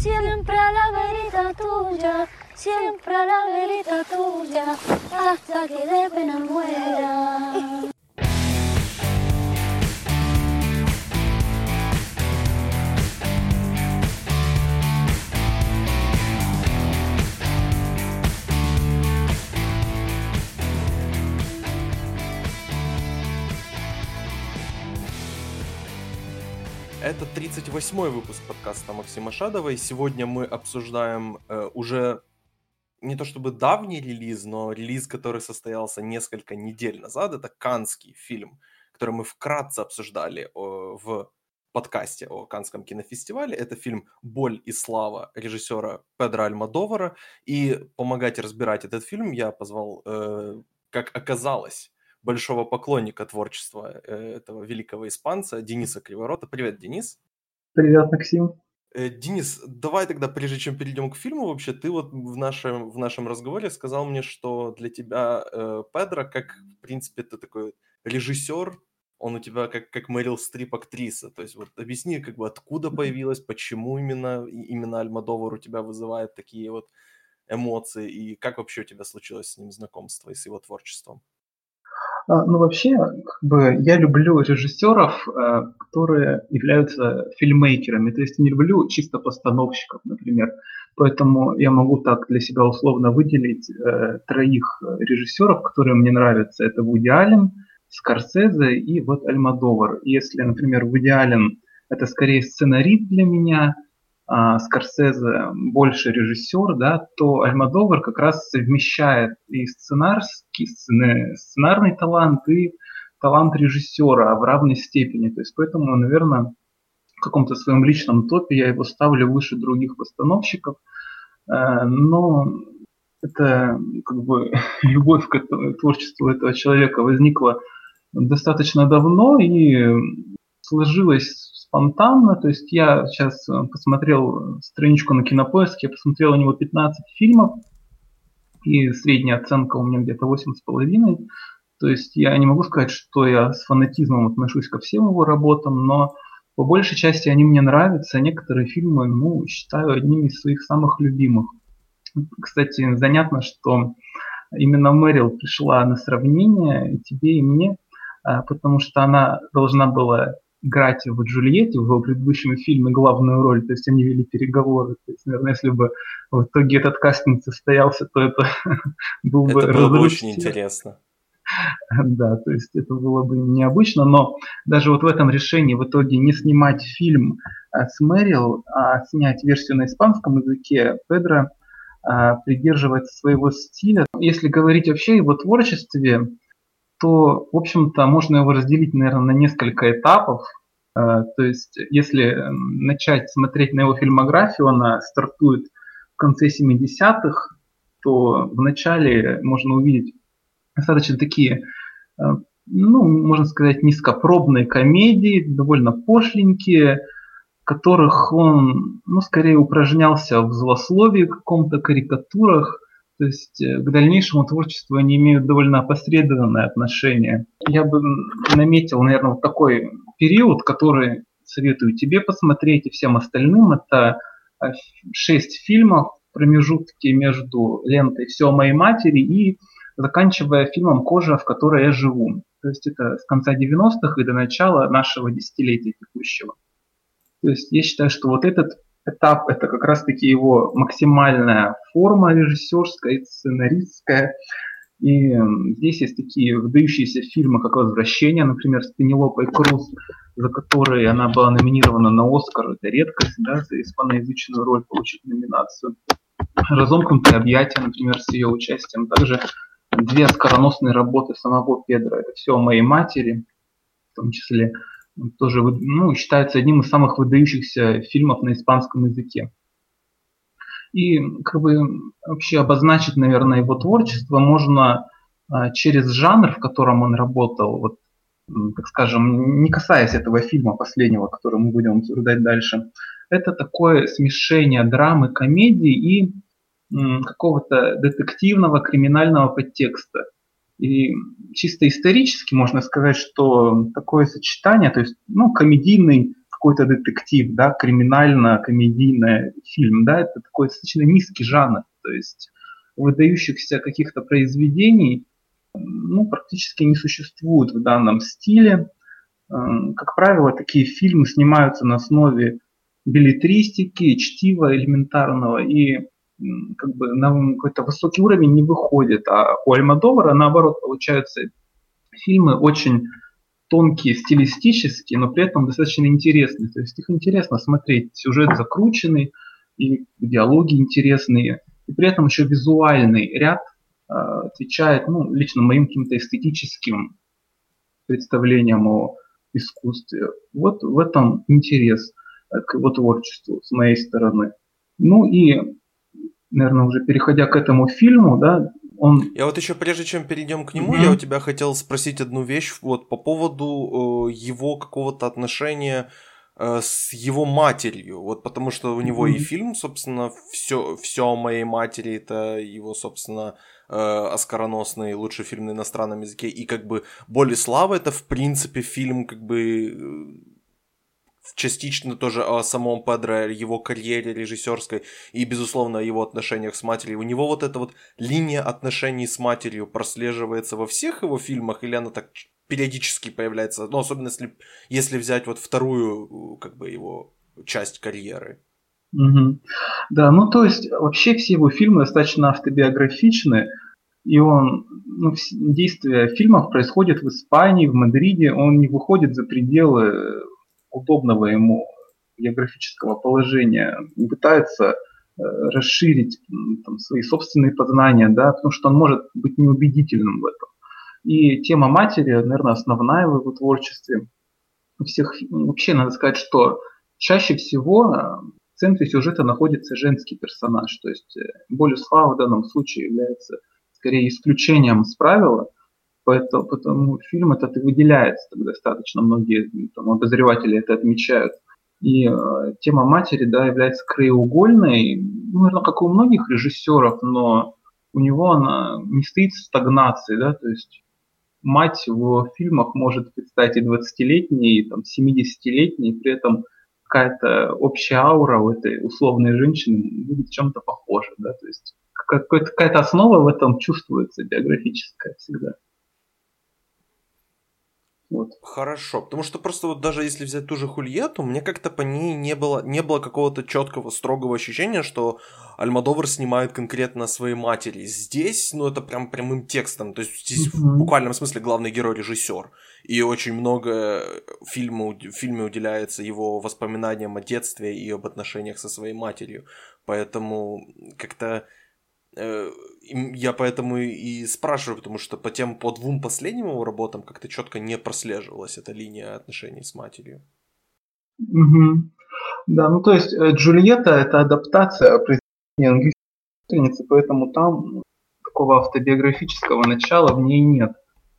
siempre a la verita tuya, siempre a la verita tuya, hasta que de pena muera. Это 38-й выпуск подкаста Максима Шадова, и сегодня мы обсуждаем э, уже не то чтобы давний релиз, но релиз, который состоялся несколько недель назад. Это канский фильм, который мы вкратце обсуждали о, в подкасте о Канском кинофестивале. Это фильм «Боль и слава» режиссера Педро Альмадовара. И помогать разбирать этот фильм я позвал, э, как оказалось, большого поклонника творчества э, этого великого испанца Дениса Криворота. Привет, Денис. Привет, Максим. Э, Денис, давай тогда, прежде чем перейдем к фильму, вообще, ты вот в нашем, в нашем разговоре сказал мне, что для тебя э, Педро, как, в принципе, ты такой режиссер, он у тебя как, как Мэрил Стрип актриса. То есть вот объясни, как бы откуда появилась, почему именно, именно Альмадовар у тебя вызывает такие вот эмоции, и как вообще у тебя случилось с ним знакомство и с его творчеством? А, ну, вообще, как бы, я люблю режиссеров, э, которые являются фильммейкерами. То есть не люблю чисто постановщиков, например. Поэтому я могу так для себя условно выделить э, троих режиссеров, которые мне нравятся. Это Вуди Аллен, Скорсезе и вот Альмадовар. Если, например, Вуди Аллен это скорее сценарист для меня – Скорсезе больше режиссер, да, то Альмадовар как раз совмещает и сценарский, сценарный талант, и талант режиссера в равной степени. То есть поэтому, наверное, в каком-то своем личном топе я его ставлю выше других постановщиков. Э, но это как бы любовь к творчеству этого человека возникла достаточно давно и сложилась спонтанно. То есть я сейчас э, посмотрел страничку на Кинопоиске, я посмотрел у него 15 фильмов, и средняя оценка у меня где-то 8,5. То есть я не могу сказать, что я с фанатизмом отношусь ко всем его работам, но по большей части они мне нравятся. Некоторые фильмы, ну, считаю одними из своих самых любимых. Кстати, занятно, что именно Мэрил пришла на сравнение тебе и мне, а, потому что она должна была играть в Джульетте в его предыдущем фильме главную роль, то есть они вели переговоры. То есть, наверное, если бы в итоге этот кастинг состоялся, то это был бы... Это было бы очень интересно. Да, то есть это было бы необычно, но даже вот в этом решении в итоге не снимать фильм а, с Мэрил, а снять версию на испанском языке, Педро а, придерживается своего стиля. Если говорить вообще о его творчестве, то, в общем-то, можно его разделить, наверное, на несколько этапов. Э, то есть, если начать смотреть на его фильмографию, она стартует в конце 70-х, то вначале можно увидеть достаточно такие, э, ну, можно сказать, низкопробные комедии, довольно пошленькие, в которых он, ну, скорее упражнялся в злословии, каком-то карикатурах, то есть э, к дальнейшему творчеству они имеют довольно опосредованное отношение. Я бы наметил, наверное, вот такой период, который советую тебе посмотреть и всем остальным. Это э, шесть фильмов в промежутке между лентой «Все о моей матери» и заканчивая фильмом «Кожа, в которой я живу». То есть это с конца 90-х и до начала нашего десятилетия текущего. То есть я считаю, что вот этот этап – это как раз-таки его максимальная форма режиссерская сценаристская. И здесь есть такие выдающиеся фильмы, как «Возвращение», например, с Пенелопой Круз, за которые она была номинирована на «Оскар». Это редкость, да, за испаноязычную роль получить номинацию. «Разомкнутые объятия», например, с ее участием. Также две скороносные работы самого Педро. Это все о моей матери, в том числе тоже ну, считается одним из самых выдающихся фильмов на испанском языке. И как бы вообще обозначить, наверное, его творчество можно а, через жанр, в котором он работал, вот, так скажем, не касаясь этого фильма последнего, который мы будем обсуждать дальше. Это такое смешение драмы, комедии и какого-то детективного, криминального подтекста. И чисто исторически можно сказать, что такое сочетание, то есть ну, комедийный какой-то детектив, да, криминально-комедийный фильм, да, это такой достаточно низкий жанр, то есть выдающихся каких-то произведений ну, практически не существует в данном стиле. Эм, как правило, такие фильмы снимаются на основе билетристики, чтива элементарного и как бы на какой-то высокий уровень не выходит. А у Альмадовара, наоборот, получаются фильмы очень тонкие стилистически, но при этом достаточно интересные. То есть их интересно смотреть. Сюжет закрученный, и диалоги интересные, и при этом еще визуальный ряд э, отвечает, ну, лично моим каким-то эстетическим представлениям о искусстве. Вот в этом интерес к его творчеству с моей стороны. Ну и, наверное, уже переходя к этому фильму, да, он... Я вот еще, прежде чем перейдем к нему, mm-hmm. я у тебя хотел спросить одну вещь вот по поводу э, его какого-то отношения э, с его матерью. Вот потому что у него mm-hmm. и фильм, собственно, все, все о моей матери, это его, собственно, э, оскароносный лучший фильм на иностранном языке. И как бы Боли славы это, в принципе, фильм как бы э, частично тоже о самом Педро, его карьере режиссерской и, безусловно, о его отношениях с матерью. У него вот эта вот линия отношений с матерью прослеживается во всех его фильмах, или она так периодически появляется, ну, особенно если, если взять вот вторую, как бы, его часть карьеры. Угу. Да, ну то есть вообще все его фильмы достаточно автобиографичны, и он, ну, действие фильмов происходит в Испании, в Мадриде, он не выходит за пределы удобного ему географического положения, пытается э, расширить там, свои собственные познания, да, потому что он может быть неубедительным в этом. И тема матери, наверное, основная в его творчестве. Всех вообще надо сказать, что чаще всего э, в центре сюжета находится женский персонаж, то есть э, Болюслава в данном случае является скорее исключением из правила – Поэтому, потому фильм этот и выделяется так достаточно, многие там, обозреватели это отмечают. И э, тема матери да, является краеугольной, ну, наверное, как у многих режиссеров, но у него она не стоит в стагнации, да, то есть мать в фильмах может представить и 20-летней, и там, 70-летней, при этом какая-то общая аура у этой условной женщины будет чем-то похожа, да, то есть какая-то основа в этом чувствуется биографическая всегда. Вот. Хорошо, потому что просто вот даже если взять ту же Хульету, мне как-то по ней не было, не было какого-то четкого, строгого ощущения, что Альмадовар снимает конкретно своей матери. Здесь, ну, это прям прямым текстом, то есть здесь mm-hmm. в буквальном смысле главный герой режиссер. И очень много фильма, в фильме уделяется его воспоминаниям о детстве и об отношениях со своей матерью. Поэтому как-то я поэтому и спрашиваю, потому что по тем, по двум последним его работам как-то четко не прослеживалась эта линия отношений с матерью. Угу. Да, ну то есть э, Джульетта это адаптация произведения английской страницы, поэтому там такого автобиографического начала в ней нет.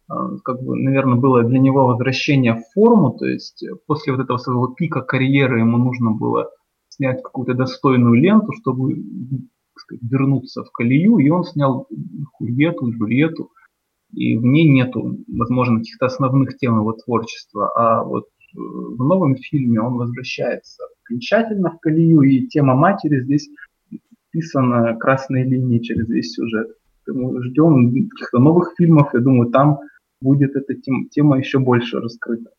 А, как бы, наверное, было для него возвращение в форму, то есть после вот этого своего пика карьеры ему нужно было снять какую-то достойную ленту, чтобы вернуться в колею, и он снял Хульету, Джульетту, и в ней нету, возможно, каких-то основных тем его творчества, а вот э, в новом фильме он возвращается окончательно в колею, и тема матери здесь писана красной линией через весь сюжет. Мы ждем каких-то новых фильмов, я думаю, там будет эта тема еще больше раскрыта.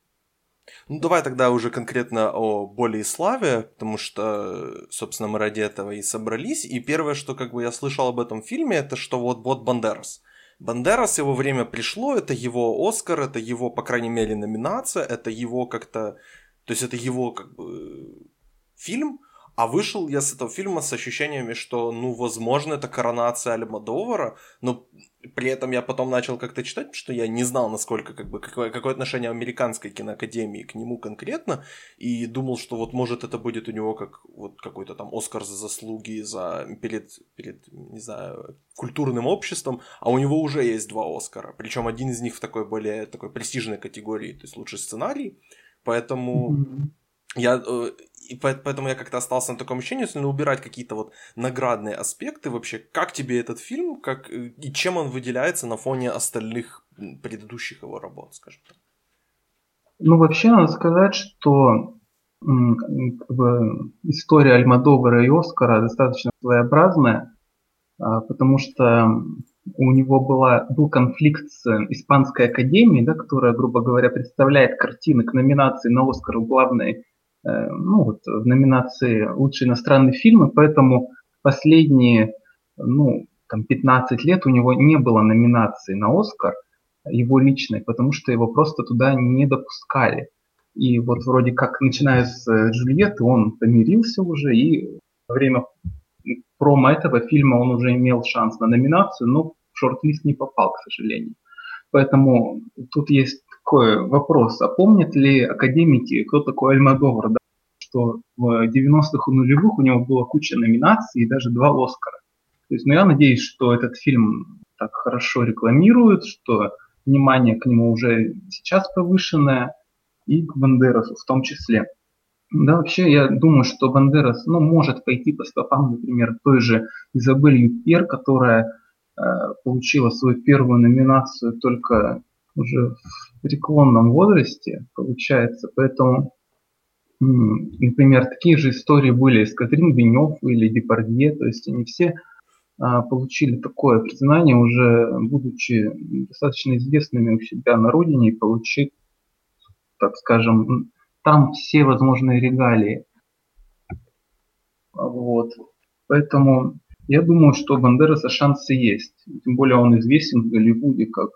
Ну, давай тогда уже конкретно о боли и славе, потому что, собственно, мы ради этого и собрались. И первое, что как бы я слышал об этом фильме, это что вот вот Бандерас. Бандерас, его время пришло, это его Оскар, это его, по крайней мере, номинация, это его как-то... То есть это его как бы фильм, а вышел я с этого фильма с ощущениями, что, ну, возможно, это коронация Альмадовара, но при этом я потом начал как-то читать, что я не знал, насколько, как бы, какое, какое отношение американской киноакадемии к нему конкретно, и думал, что вот может это будет у него как вот какой-то там Оскар за заслуги за перед, перед, не знаю, культурным обществом, а у него уже есть два Оскара, причем один из них в такой более такой престижной категории, то есть лучший сценарий, поэтому mm-hmm. я э, и поэтому я как-то остался на таком ощущении, если убирать какие-то вот наградные аспекты вообще, как тебе этот фильм, как, э, и чем он выделяется на фоне остальных предыдущих его работ, скажем так? Ну, вообще надо сказать, что как бы, история Альмадовара и Оскара достаточно своеобразная, а, потому что у него была, был конфликт с Испанской Академией, да, которая, грубо говоря, представляет картины к номинации на Оскар в главной, ну вот в номинации «Лучший иностранный фильм», и поэтому последние, ну, там 15 лет у него не было номинации на Оскар, его личной, потому что его просто туда не допускали. И вот вроде как, начиная с э, Джульетты, он помирился уже, и во время промо этого фильма он уже имел шанс на номинацию, но в шорт-лист не попал, к сожалению. Поэтому тут есть такой вопрос, а помнят ли академики, кто такой Альмадовар, да? что в 90-х и нулевых у него была куча номинаций и даже два Оскара. То есть, ну, я надеюсь, что этот фильм так хорошо рекламируют, что внимание к нему уже сейчас повышенное, и к Бандерасу в том числе. Да, вообще, я думаю, что Бандерас, ну, может пойти по стопам, например, той же Изабель Юпер, которая э, получила свою первую номинацию только уже в преклонном возрасте, получается. Поэтому, например, такие же истории были с Катрин Венев или Депардье, то есть они все а, получили такое признание, уже будучи достаточно известными у себя на родине и получив, так скажем, там все возможные регалии. Вот. Поэтому я думаю, что у Бандераса шансы есть. Тем более он известен в Голливуде как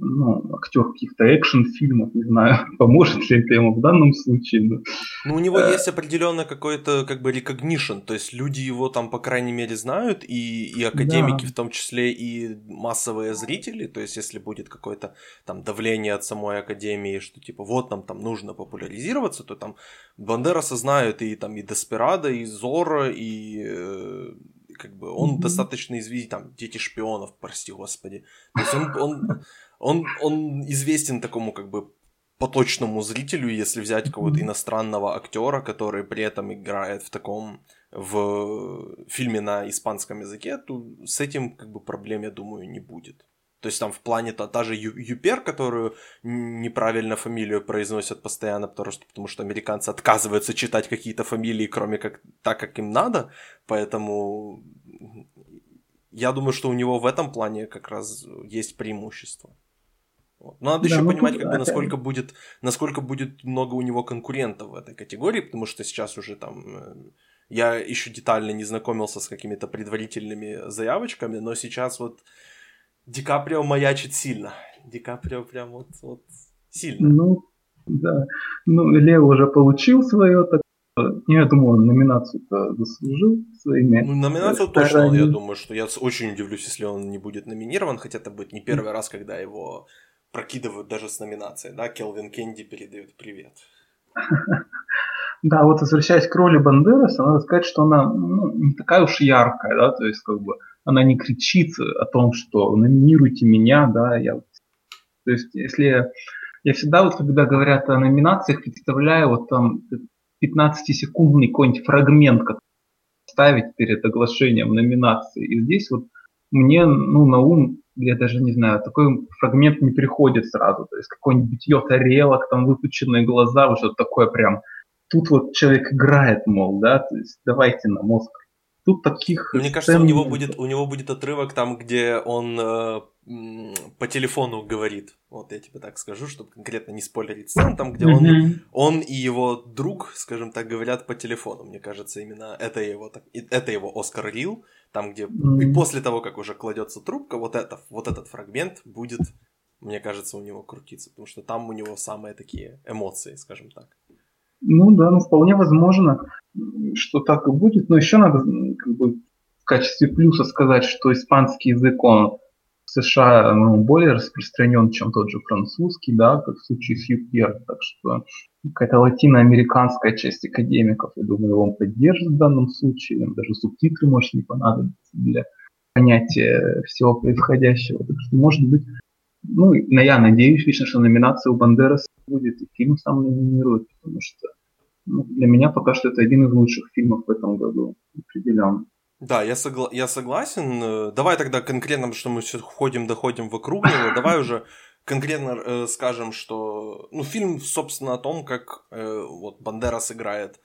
ну, актер каких-то экшн-фильмов, не знаю, поможет ли это ему в данном случае. Но... Ну, у него э... есть определенный какой-то, как бы, recognition, то есть люди его там, по крайней мере, знают, и, и академики да. в том числе, и массовые зрители, то есть если будет какое-то там давление от самой академии, что типа вот нам там нужно популяризироваться, то там Бандераса знают и там и Деспирадо, и Зора, и э, как бы он mm-hmm. достаточно известен, там, дети шпионов, прости господи. То есть он, он, он, он известен такому как бы поточному зрителю, если взять какого-то иностранного актера, который при этом играет в таком в фильме на испанском языке, то с этим как бы проблем, я думаю, не будет. То есть там в плане та, та же Ю, Юпер, которую неправильно фамилию произносят постоянно, потому что, потому что американцы отказываются читать какие-то фамилии, кроме как так, как им надо. Поэтому я думаю, что у него в этом плане как раз есть преимущество. Вот. Но надо да, еще ну, понимать, как бы, насколько будет, насколько будет много у него конкурентов в этой категории, потому что сейчас уже там э, я еще детально не знакомился с какими-то предварительными заявочками, но сейчас вот Ди Каприо маячит сильно. Ди Каприо прям вот, вот сильно. Ну, да. Ну, Лео уже получил свое, так я думаю, он номинацию-то заслужил своими. Ну, номинацию точно, я думаю, что я очень удивлюсь, если он не будет номинирован, хотя это будет не первый раз, когда его прокидывают даже с номинацией, да, Келвин Кенди передает привет. Да, вот возвращаясь к роли Бандераса, надо сказать, что она ну, не такая уж яркая, да, то есть как бы она не кричит о том, что номинируйте меня, да, я... То есть если я всегда вот, когда говорят о номинациях, представляю вот там 15-секундный какой-нибудь фрагмент, который ставить перед оглашением номинации. И здесь вот мне ну, на ум, я даже не знаю, такой фрагмент не приходит сразу. То есть какой-нибудь битье тарелок, там выпученные глаза, вот что-то такое прям. Тут вот человек играет, мол, да, то есть давайте на мозг Тут таких. Мне кажется, у него будет у него будет отрывок там, где он э, по телефону говорит. Вот я тебе так скажу, чтобы конкретно не спойлерить сцену, там, где он, он и его друг, скажем так, говорят по телефону. Мне кажется, именно это его так, это его Оскар Рил, там, где и после того, как уже кладется трубка, вот это, вот этот фрагмент будет, мне кажется, у него крутиться, потому что там у него самые такие эмоции, скажем так. Ну да, ну вполне возможно, что так и будет. Но еще надо как бы, в качестве плюса сказать, что испанский язык, он в США ну, более распространен, чем тот же французский, да, как в случае с ЮПЕР. Так что какая-то латиноамериканская часть академиков, я думаю, он поддержит в данном случае. Даже субтитры, может, не понадобиться для понятия всего происходящего. Так что, может быть, ну, я надеюсь лично, что номинация у Бандераса будет, и фильм сам номинирует, потому что ну, для меня пока что это один из лучших фильмов в этом году, определенно. Да, я, согла- я согласен. Давай тогда конкретно, что мы сейчас ходим, доходим вокруг него, давай уже конкретно э, скажем, что ну, фильм, собственно, о том, как э, вот Бандера сыграет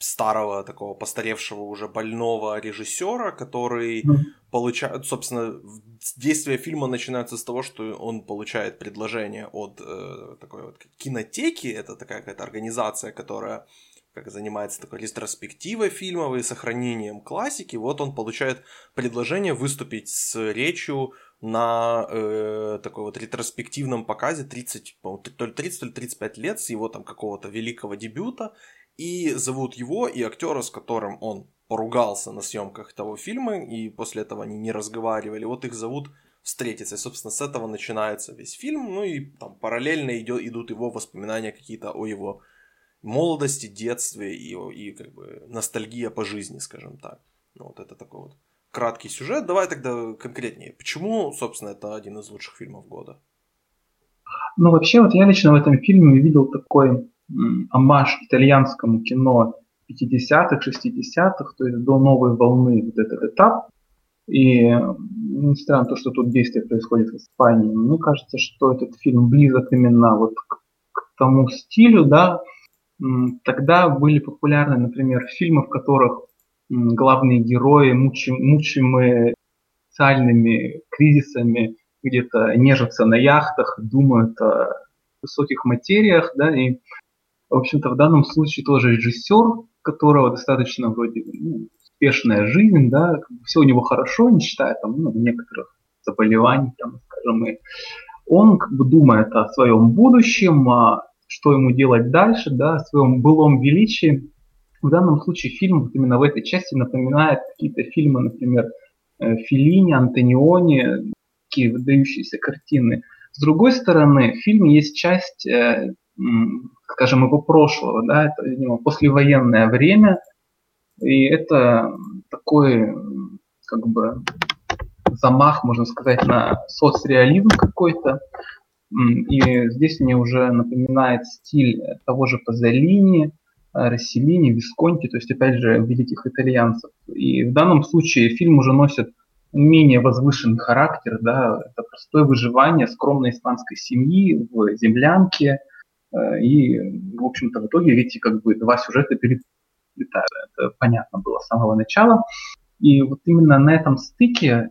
старого такого постаревшего уже больного режиссера, который получает, собственно, действие фильма начинается с того, что он получает предложение от э, такой вот кинотеки, это такая какая-то организация, которая как занимается такой ретроспективой фильмовой, сохранением классики, вот он получает предложение выступить с речью на э, такой вот ретроспективном показе 30, то ли 30, то ли 35 лет с его там какого-то великого дебюта, и зовут его и актера, с которым он поругался на съемках того фильма, и после этого они не разговаривали, вот их зовут встретиться. И, собственно, с этого начинается весь фильм, ну и там параллельно идет, идут его воспоминания какие-то о его молодости, детстве и, и как бы ностальгия по жизни, скажем так. Ну, вот это такой вот краткий сюжет. Давай тогда конкретнее. Почему, собственно, это один из лучших фильмов года? Ну, вообще, вот я лично в этом фильме видел такой амаш итальянскому кино 50-х, 60-х, то есть до новой волны вот этот этап. И несмотря на то, что тут действие происходит в Испании, мне кажется, что этот фильм близок именно вот к, к тому стилю, да. Тогда были популярны, например, фильмы, в которых главные герои, мучимые социальными кризисами, где-то нежатся на яхтах, думают о высоких материях, да, и в общем-то, в данном случае тоже режиссер, которого достаточно вроде ну, успешная жизнь, да, все у него хорошо, не считая там ну, некоторых заболеваний, там, скажем, и он как бы думает о своем будущем, о что ему делать дальше, да, о своем былом величии. В данном случае фильм вот именно в этой части напоминает какие-то фильмы, например, э, Филини, Антониони, такие выдающиеся картины. С другой стороны, в фильме есть часть э, скажем, его прошлого, да, это, видимо, послевоенное время, и это такой, как бы, замах, можно сказать, на соцреализм какой-то. И здесь мне уже напоминает стиль того же Пазолини, Расселини, Висконти, то есть, опять же, великих итальянцев. И в данном случае фильм уже носит менее возвышенный характер, да, это простое выживание скромной испанской семьи в землянке, Э, и, в общем-то, в итоге, видите, как бы два сюжета переплетают. Это понятно было с самого начала. И вот именно на этом стыке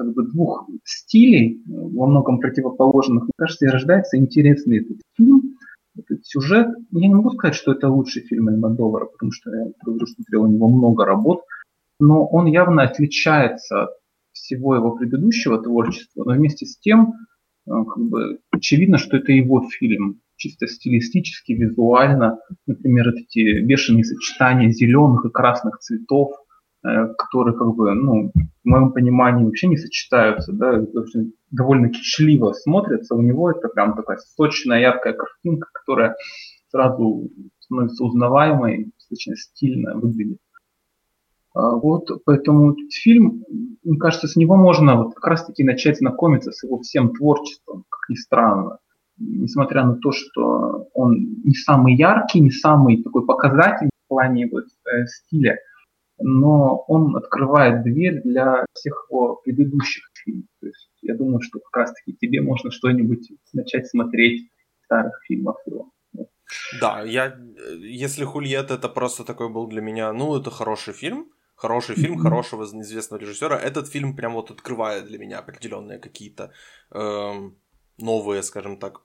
как бы двух стилей, во многом противоположных, мне кажется, и рождается интересный этот фильм, этот сюжет. Я не могу сказать, что это лучший фильм Альмадовара, потому что я говорю, смотрел у него много работ, но он явно отличается от всего его предыдущего творчества, но вместе с тем э, как бы, очевидно, что это его фильм чисто стилистически, визуально, например, эти бешеные сочетания зеленых и красных цветов, э, которые, как бы, ну, в моем понимании вообще не сочетаются, да, довольно кичливо смотрятся, у него это прям такая сочная, яркая картинка, которая сразу становится узнаваемой, достаточно стильно выглядит. А вот, поэтому фильм, мне кажется, с него можно вот как раз-таки начать знакомиться с его всем творчеством, как ни странно несмотря на то, что он не самый яркий, не самый такой показательный в плане его э, стиля, но он открывает дверь для всех его предыдущих фильмов. То есть я думаю, что как раз-таки тебе можно что-нибудь начать смотреть старых фильмах его. Да, я, если Хульет это просто такой был для меня, ну, это хороший фильм, хороший фильм mm-hmm. хорошего неизвестного режиссера. Этот фильм прям вот открывает для меня определенные какие-то эм, новые, скажем так,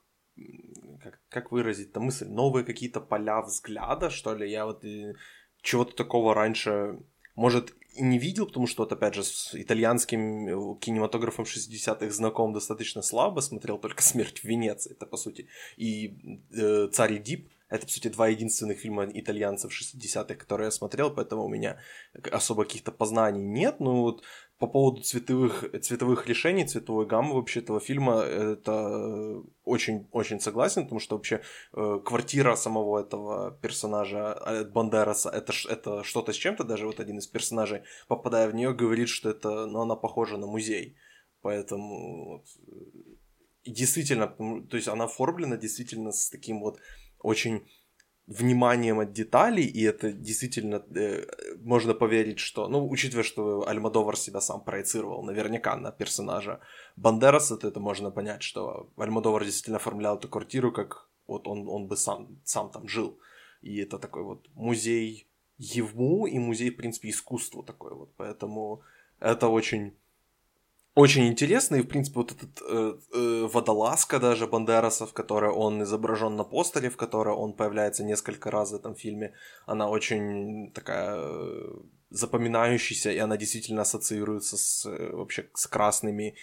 как, как выразить-то мысль, новые какие-то поля взгляда, что ли. Я вот э, чего-то такого раньше, может, и не видел, потому что, вот, опять же, с итальянским э, кинематографом 60-х знаком достаточно слабо, смотрел только «Смерть в Венеции», это, по сути, и э, «Царь Дип», это, по сути, два единственных фильма итальянцев 60-х, которые я смотрел, поэтому у меня особо каких-то познаний нет. Ну, вот по поводу цветовых, цветовых решений, цветовой гаммы вообще этого фильма, это очень-очень согласен, потому что вообще э, квартира самого этого персонажа э, Бандераса, это, это что-то с чем-то, даже вот один из персонажей, попадая в нее, говорит, что это, ну, она похожа на музей. Поэтому вот, и действительно, то есть она оформлена действительно с таким вот очень вниманием от деталей, и это действительно э, можно поверить, что, ну, учитывая, что Альмадовар себя сам проецировал наверняка на персонажа Бандераса, то это можно понять, что Альмадовар действительно оформлял эту квартиру, как вот он, он бы сам, сам там жил. И это такой вот музей ему и музей, в принципе, искусству такой вот. Поэтому это очень очень интересно, и, в принципе, вот этот э, э, водолазка даже Бандераса, в которой он изображен на постере, в которой он появляется несколько раз в этом фильме, она очень такая э, запоминающаяся, и она действительно ассоциируется с, э, вообще с красными,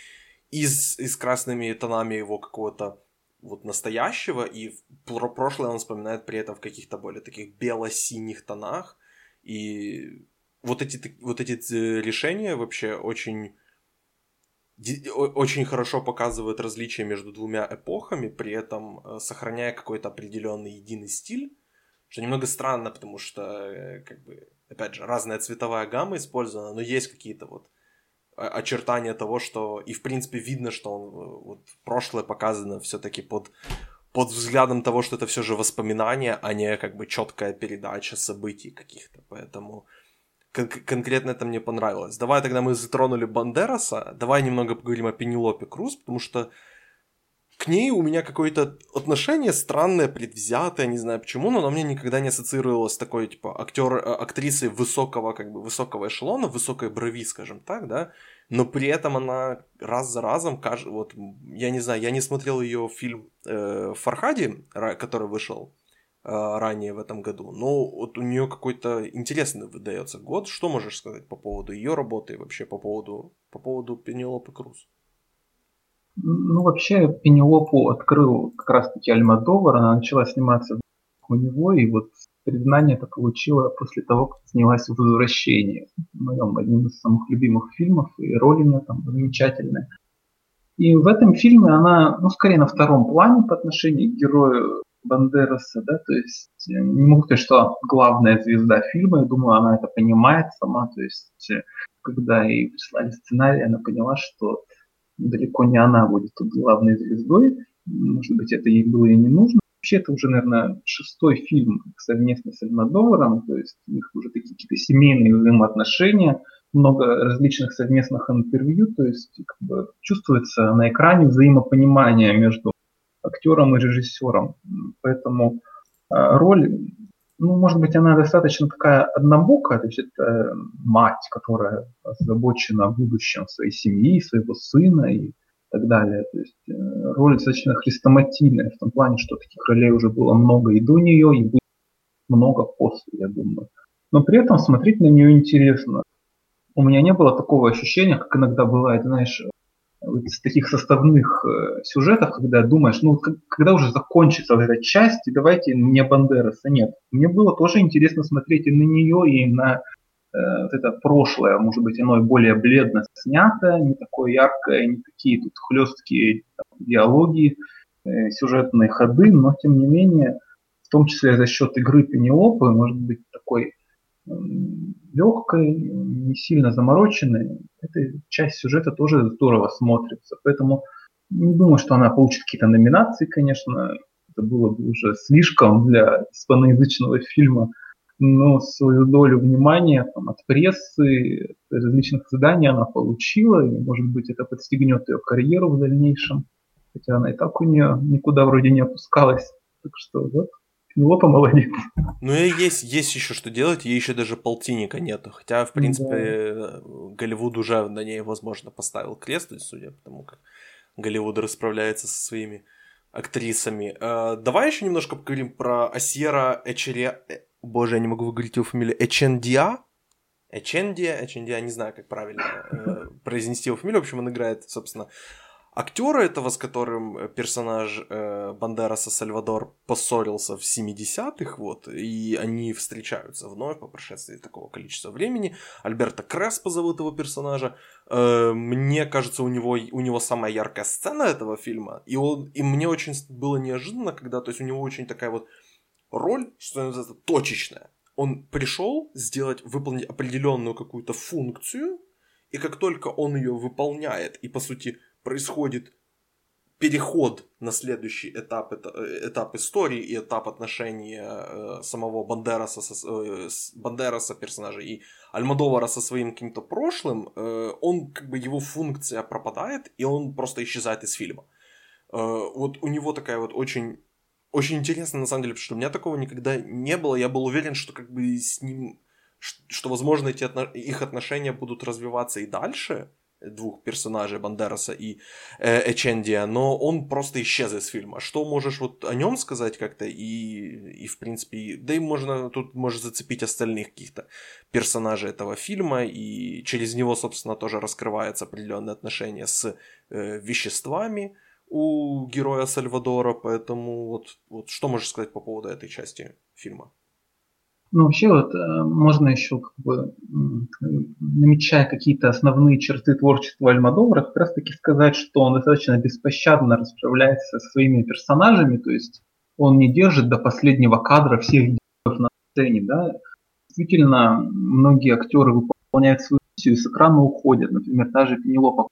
и с, и с красными тонами его какого-то вот настоящего, и про прошлое он вспоминает при этом в каких-то более таких бело-синих тонах, и вот эти, вот эти э, решения вообще очень очень хорошо показывает различия между двумя эпохами, при этом э, сохраняя какой-то определенный единый стиль, что немного странно, потому что, э, как бы, опять же, разная цветовая гамма использована, но есть какие-то вот очертания того, что и в принципе видно, что он э, вот прошлое показано все-таки под под взглядом того, что это все же воспоминания, а не как бы четкая передача событий каких-то, поэтому кон- конкретно это мне понравилось. Давай тогда мы затронули Бандераса, давай немного поговорим о Пенелопе Круз, потому что к ней у меня какое-то отношение странное, предвзятое, не знаю почему, но оно мне никогда не ассоциировалось с такой, типа, актер, э, актрисой высокого, как бы, высокого эшелона, высокой брови, скажем так, да, но при этом она раз за разом, вот, я не знаю, я не смотрел ее фильм э, «Фархади», который вышел ранее в этом году, но вот у нее какой-то интересный выдается год. Что можешь сказать по поводу ее работы и вообще по поводу, по поводу Пенелопы Круз? Ну, вообще, Пенелопу открыл как раз-таки Альмадовар, она начала сниматься у него, и вот признание это получила после того, как снялась в «Возвращении», моем одним из самых любимых фильмов, и роль у нее там замечательная. И в этом фильме она, ну, скорее на втором плане по отношению к герою Бандераса, да, то есть э, не могу сказать, что главная звезда фильма, я думаю, она это понимает сама, то есть э, когда ей прислали сценарий, она поняла, что далеко не она будет тут главной звездой. Может быть, это ей было и не нужно. Вообще, это уже, наверное, шестой фильм совместно с Альмадоваром, то есть у них уже такие какие-то семейные взаимоотношения, много различных совместных интервью, то есть как бы, чувствуется на экране взаимопонимание между актером и режиссером. Поэтому э, роль ну, может быть, она достаточно такая однобокая, то есть это мать, которая озабочена будущем своей семьи, своего сына и так далее. То есть э, роль достаточно хрестоматийная в том плане, что таких ролей уже было много и до нее, и будет много после, я думаю. Но при этом смотреть на нее интересно. У меня не было такого ощущения, как иногда бывает, знаешь, из таких составных э, сюжетов, когда думаешь, ну, когда уже закончится эта часть, и давайте мне Бандераса. Нет, мне было тоже интересно смотреть и на нее, и на э, вот это прошлое, может быть, оно более бледно снято, не такое яркое, не такие тут хлесткие диалоги, э, сюжетные ходы, но тем не менее, в том числе за счет игры Пенелопы, может быть, такой легкой, не сильно замороченной, эта часть сюжета тоже здорово смотрится. Поэтому не думаю, что она получит какие-то номинации, конечно. Это было бы уже слишком для испаноязычного фильма. Но свою долю внимания там, от прессы, от различных изданий она получила. И, может быть, это подстегнет ее карьеру в дальнейшем. Хотя она и так у нее никуда вроде не опускалась. Так что вот, Пенелопа молодец. Ну и есть, есть еще что делать, ей еще даже полтинника нету. Хотя, в принципе, да. Голливуд уже на ней, возможно, поставил крест, судя по тому, как Голливуд расправляется со своими актрисами. Э, давай еще немножко поговорим про Асьера Эчере... Э, боже, я не могу выговорить его фамилию. Эчендиа? Эчендия, Эчендия, не знаю, как правильно э, произнести его фамилию. В общем, он играет, собственно, актера этого, с которым э, персонаж э, Бандераса Сальвадор поссорился в 70-х, вот, и они встречаются вновь по прошествии такого количества времени. Альберта Креспо зовут его персонажа. Э, мне кажется, у него, у него самая яркая сцена этого фильма, и, он, и мне очень было неожиданно, когда, то есть у него очень такая вот роль, что называется, точечная. Он пришел сделать, выполнить определенную какую-то функцию, и как только он ее выполняет и, по сути, происходит переход на следующий этап, э, этап истории и этап отношения э, самого Бандераса, со, э, Бандераса персонажа и Альмадовара со своим каким-то прошлым, он как бы его функция пропадает и он просто исчезает из фильма. Вот у него такая вот очень очень интересно, на самом деле, потому что у меня такого никогда не было. Я был уверен, что как бы с ним, что, возможно, эти их отношения будут развиваться и дальше двух персонажей Бандераса и э, Эчендия, но он просто исчез из фильма. Что можешь вот о нем сказать как-то и, и в принципе, да и можно тут может зацепить остальных каких-то персонажей этого фильма и через него, собственно, тоже раскрывается определенные отношения с э, веществами, у героя Сальвадора, поэтому вот, вот что можешь сказать по поводу этой части фильма? Ну, вообще, вот э, можно еще, как бы, намечая какие-то основные черты творчества Альмадовара, как раз таки сказать, что он достаточно беспощадно расправляется со своими персонажами, то есть он не держит до последнего кадра всех героев на сцене, да. Действительно, многие актеры выполняют свою миссию и с экрана уходят. Например, та же Пенелопа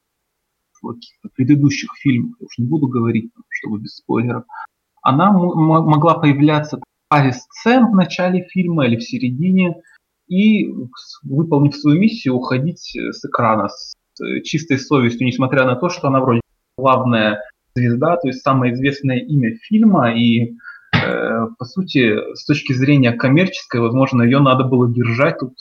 каких-то предыдущих фильмах, уж не буду говорить, чтобы без спойлеров, она могла появляться в паре сцен в начале фильма или в середине, и, выполнив свою миссию, уходить с экрана с чистой совестью, несмотря на то, что она вроде главная звезда, то есть самое известное имя фильма, и э, по сути, с точки зрения коммерческой, возможно, ее надо было держать тут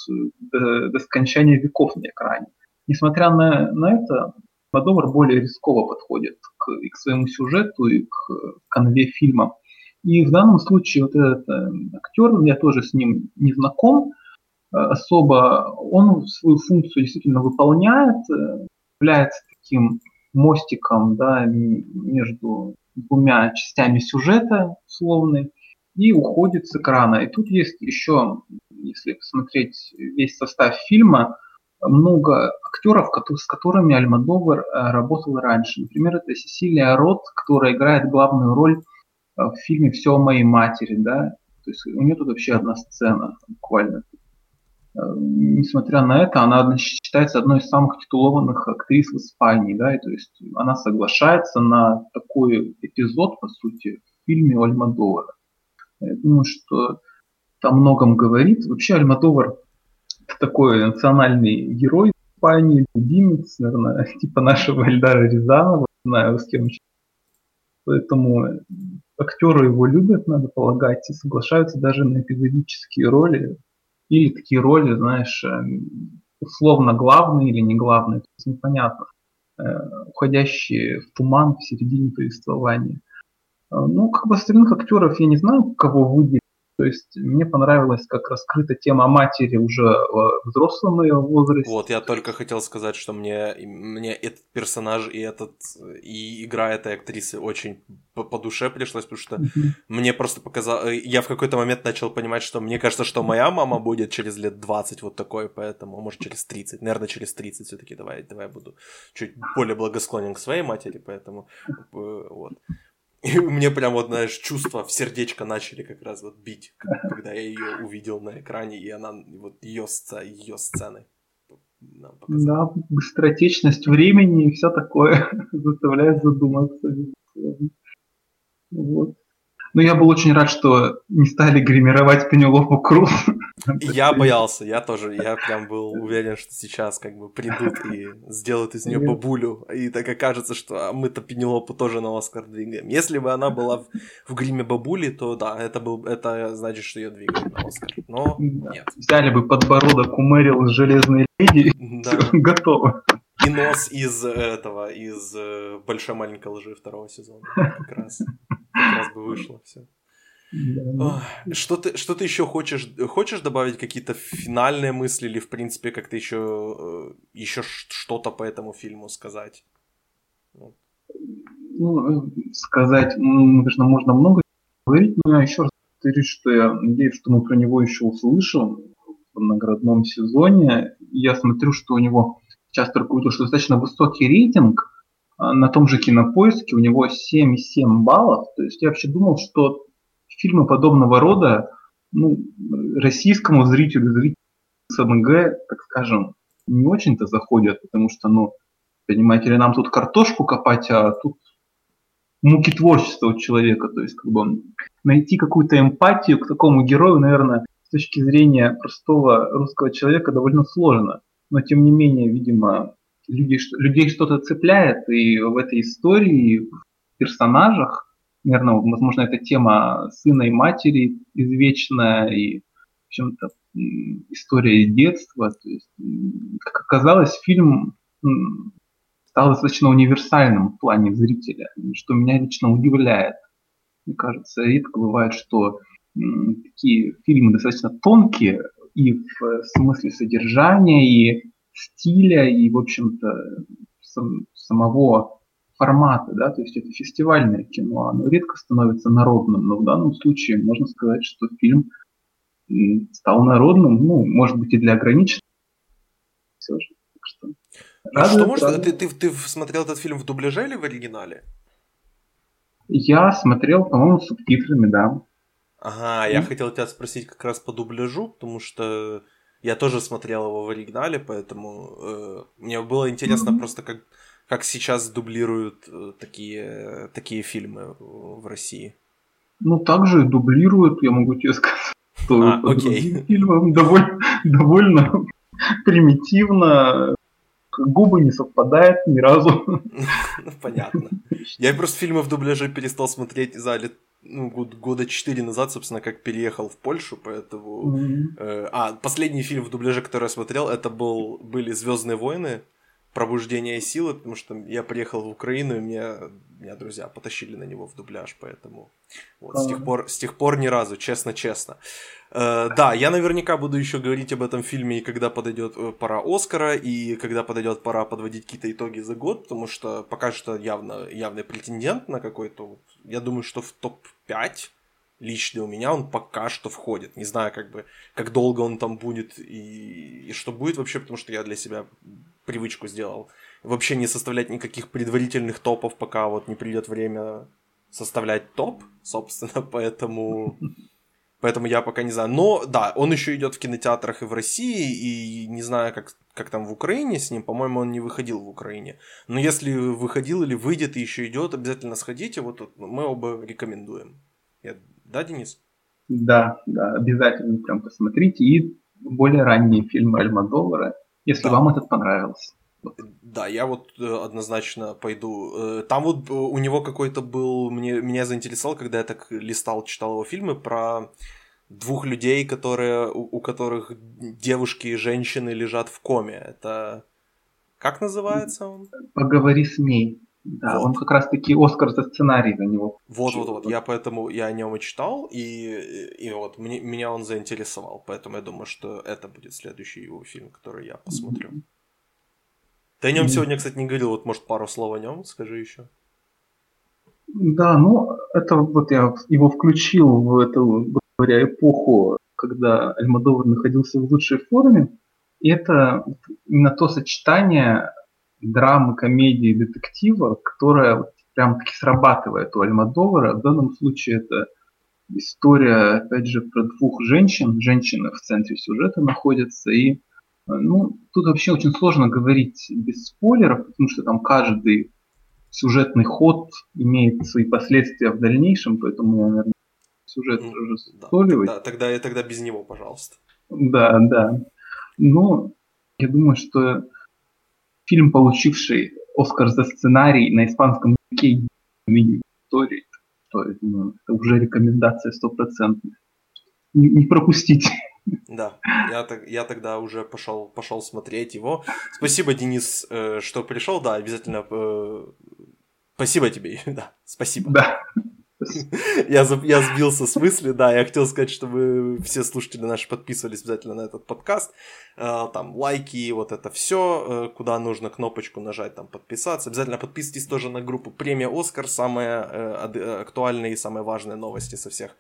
до, до скончания веков на экране. Несмотря на, на это, Мадовар более рисково подходит к, и к своему сюжету, и к конве фильма. И в данном случае вот этот э, актер, я тоже с ним не знаком э, особо, он свою функцию действительно выполняет, э, является таким мостиком да, между двумя частями сюжета условный и уходит с экрана. И тут есть еще, если посмотреть весь состав фильма, много актеров, с которыми Альмадовар э, работал раньше. Например, это Сесилия Рот, которая играет главную роль в фильме «Все о моей матери». Да? То есть у нее тут вообще одна сцена буквально. Э, несмотря на это, она считается одной из самых титулованных актрис в Испании. Да? И, то есть она соглашается на такой эпизод, по сути, в фильме Альмадовара. Я думаю, что там многом говорит. Вообще Альмадовар такой национальный герой Испании, любимец, наверное, типа нашего Эльдара Рязанова, знаю, с кем Поэтому актеры его любят, надо полагать, и соглашаются даже на эпизодические роли. Или такие роли, знаешь, эм, условно главные или не главные, то есть непонятно, э, уходящие в туман в середине повествования. Э, ну, как бы остальных актеров я не знаю, кого выделить. То есть мне понравилось, как раскрыта тема матери уже в взрослом ее возрасте. Вот, я только хотел сказать, что мне, мне этот персонаж и этот и игра этой актрисы очень по, по душе пришлась, потому что mm-hmm. мне просто показалось... Я в какой-то момент начал понимать, что мне кажется, что моя мама будет через лет 20 вот такой, поэтому, может, через 30. Наверное, через 30 все таки давай, давай буду чуть более благосклонен к своей матери, поэтому э, вот. И мне прям вот, знаешь, чувства в сердечко начали как раз вот бить, когда я ее увидел на экране, и она, вот ее, ее сцены Да, быстротечность времени и все такое заставляет задуматься. Вот. Но я был очень рад, что не стали гримировать Пенелопу Круз. Я боялся, я тоже, я прям был уверен, что сейчас как бы придут и сделают из нее бабулю, и так окажется, что мы-то Пенелопу тоже на Оскар двигаем. Если бы она была в, в гриме бабули, то да, это, был, это значит, что ее двигают на Оскар, но нет. Взяли бы подбородок у Мэрил с железной леди, да. готово. И нос из этого, из э, большой маленькой лжи второго сезона. Как раз, как раз бы вышло все. Да. Что ты, что ты еще хочешь? Хочешь добавить какие-то финальные мысли или, в принципе, как-то еще, э, еще что-то по этому фильму сказать? Ну, э, сказать, конечно, можно много говорить, но я еще раз повторюсь, что я надеюсь, что мы про него еще услышим в наградном сезоне. Я смотрю, что у него сейчас увидел, что достаточно высокий рейтинг а, на том же кинопоиске, у него 7,7 баллов. То есть я вообще думал, что фильмы подобного рода ну, российскому зрителю, зрителю СНГ, так скажем, не очень-то заходят, потому что, ну, понимаете ли, нам тут картошку копать, а тут муки творчества у человека. То есть как бы найти какую-то эмпатию к такому герою, наверное, с точки зрения простого русского человека довольно сложно. Но тем не менее, видимо, людей, людей что-то цепляет, и в этой истории, в персонажах, наверное, возможно, эта тема сына и матери извечная, и в общем-то история детства. То есть, как оказалось, фильм стал достаточно универсальным в плане зрителя, что меня лично удивляет. Мне кажется, редко бывает, что такие фильмы достаточно тонкие и в смысле содержания, и стиля, и, в общем-то, сам, самого формата, да, то есть это фестивальное кино, оно редко становится народным, но в данном случае можно сказать, что фильм стал народным, ну, может быть, и для ограниченных. Все же. Так что, а что может, ты, ты, ты смотрел этот фильм в дубляже или в оригинале? Я смотрел, по-моему, с субтитрами, да. Ага, я хотел тебя спросить как раз по дубляжу, потому что я тоже смотрел его в оригинале, поэтому э, мне было интересно mm-hmm. просто, как, как сейчас дублируют э, такие, такие фильмы в России. Ну, также дублируют, я могу тебе сказать, что а, окей. фильмом довольно, довольно примитивно, губы не совпадают ни разу. Ну, понятно. Я просто фильмы в дубляже перестал смотреть за лет ну, год, года четыре назад, собственно, как переехал в Польшу, поэтому... Mm-hmm. Э, а, последний фильм в дубляже, который я смотрел, это был, были Звездные войны, Пробуждение силы, потому что я приехал в Украину, и меня, меня друзья потащили на него в дубляж, поэтому вот, с, тех пор, с тех пор ни разу, честно-честно. Э, да, я наверняка буду еще говорить об этом фильме, и когда подойдет э, пора Оскара, и когда подойдет пора подводить какие-то итоги за год, потому что пока что явно явный претендент на какой-то, я думаю, что в топ-5 лично у меня он пока что входит. Не знаю, как бы, как долго он там будет и, и что будет вообще, потому что я для себя привычку сделал. Вообще не составлять никаких предварительных топов, пока вот не придет время составлять топ, собственно, поэтому Поэтому я пока не знаю. Но да, он еще идет в кинотеатрах и в России, и не знаю, как, как там в Украине с ним. По-моему, он не выходил в Украине. Но если выходил или выйдет и еще идет, обязательно сходите. Вот мы оба рекомендуем. Я... Да, Денис? Да, да, обязательно прям посмотрите. И более ранние фильмы Альмадовара, если да. вам этот понравился. Да, я вот э, однозначно пойду. Э, там вот э, у него какой-то был, мне, меня заинтересовал, когда я так листал, читал его фильмы про двух людей, которые, у, у которых девушки и женщины лежат в коме. Это как называется он? Поговори с ней. Да, вот. он как раз-таки Оскар за сценарий за него. Вот, вот, вот. Я поэтому я о нем и читал, и, и вот мне, меня он заинтересовал. Поэтому я думаю, что это будет следующий его фильм, который я посмотрю. Mm-hmm. Ты о нем mm. сегодня, кстати, не говорил, вот может пару слов о нем скажи еще. Да, ну это вот я его включил в эту, говоря, эпоху, когда Альмадовар находился в лучшей форме. И это именно то сочетание драмы, комедии, детектива, которое вот прям таки срабатывает у Альмадовара. В данном случае это история, опять же, про двух женщин. Женщины в центре сюжета находятся, и ну, тут вообще очень сложно говорить без спойлеров, потому что там каждый сюжетный ход имеет свои последствия в дальнейшем, поэтому я, наверное, сюжет mm, уже спойлерить. Да, тогда, тогда, тогда без него, пожалуйста. Да, да. Но я думаю, что фильм, получивший Оскар за сценарий на испанском языке истории, то ну, это уже рекомендация стопроцентная. Не, не пропустите. Да, я, я тогда уже пошел, пошел смотреть его. Спасибо, Денис, э, что пришел. Да, обязательно. Э, спасибо тебе. Да, спасибо. Да. Я, я сбился с мысли, да, я хотел сказать, чтобы все слушатели наши подписывались обязательно на этот подкаст, э, там лайки, вот это все, куда нужно кнопочку нажать, там подписаться, обязательно подписывайтесь тоже на группу Премия Оскар, самые актуальные и самые важные новости со всех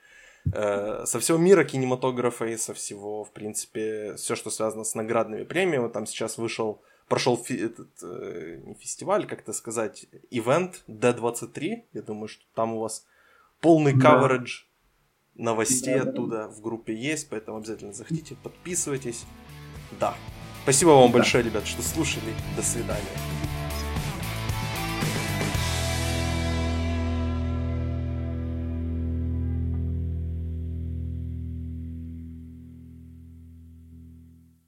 Э, со всего мира кинематографа и со всего, в принципе, все, что связано с наградными премиями. Там сейчас вышел, прошел фи- этот, э, не фестиваль, как это сказать, ивент D23. Я думаю, что там у вас полный да. coverage новостей да, оттуда да. в группе есть, поэтому обязательно заходите, подписывайтесь. Да. Спасибо вам да. большое, ребят, что слушали. До свидания.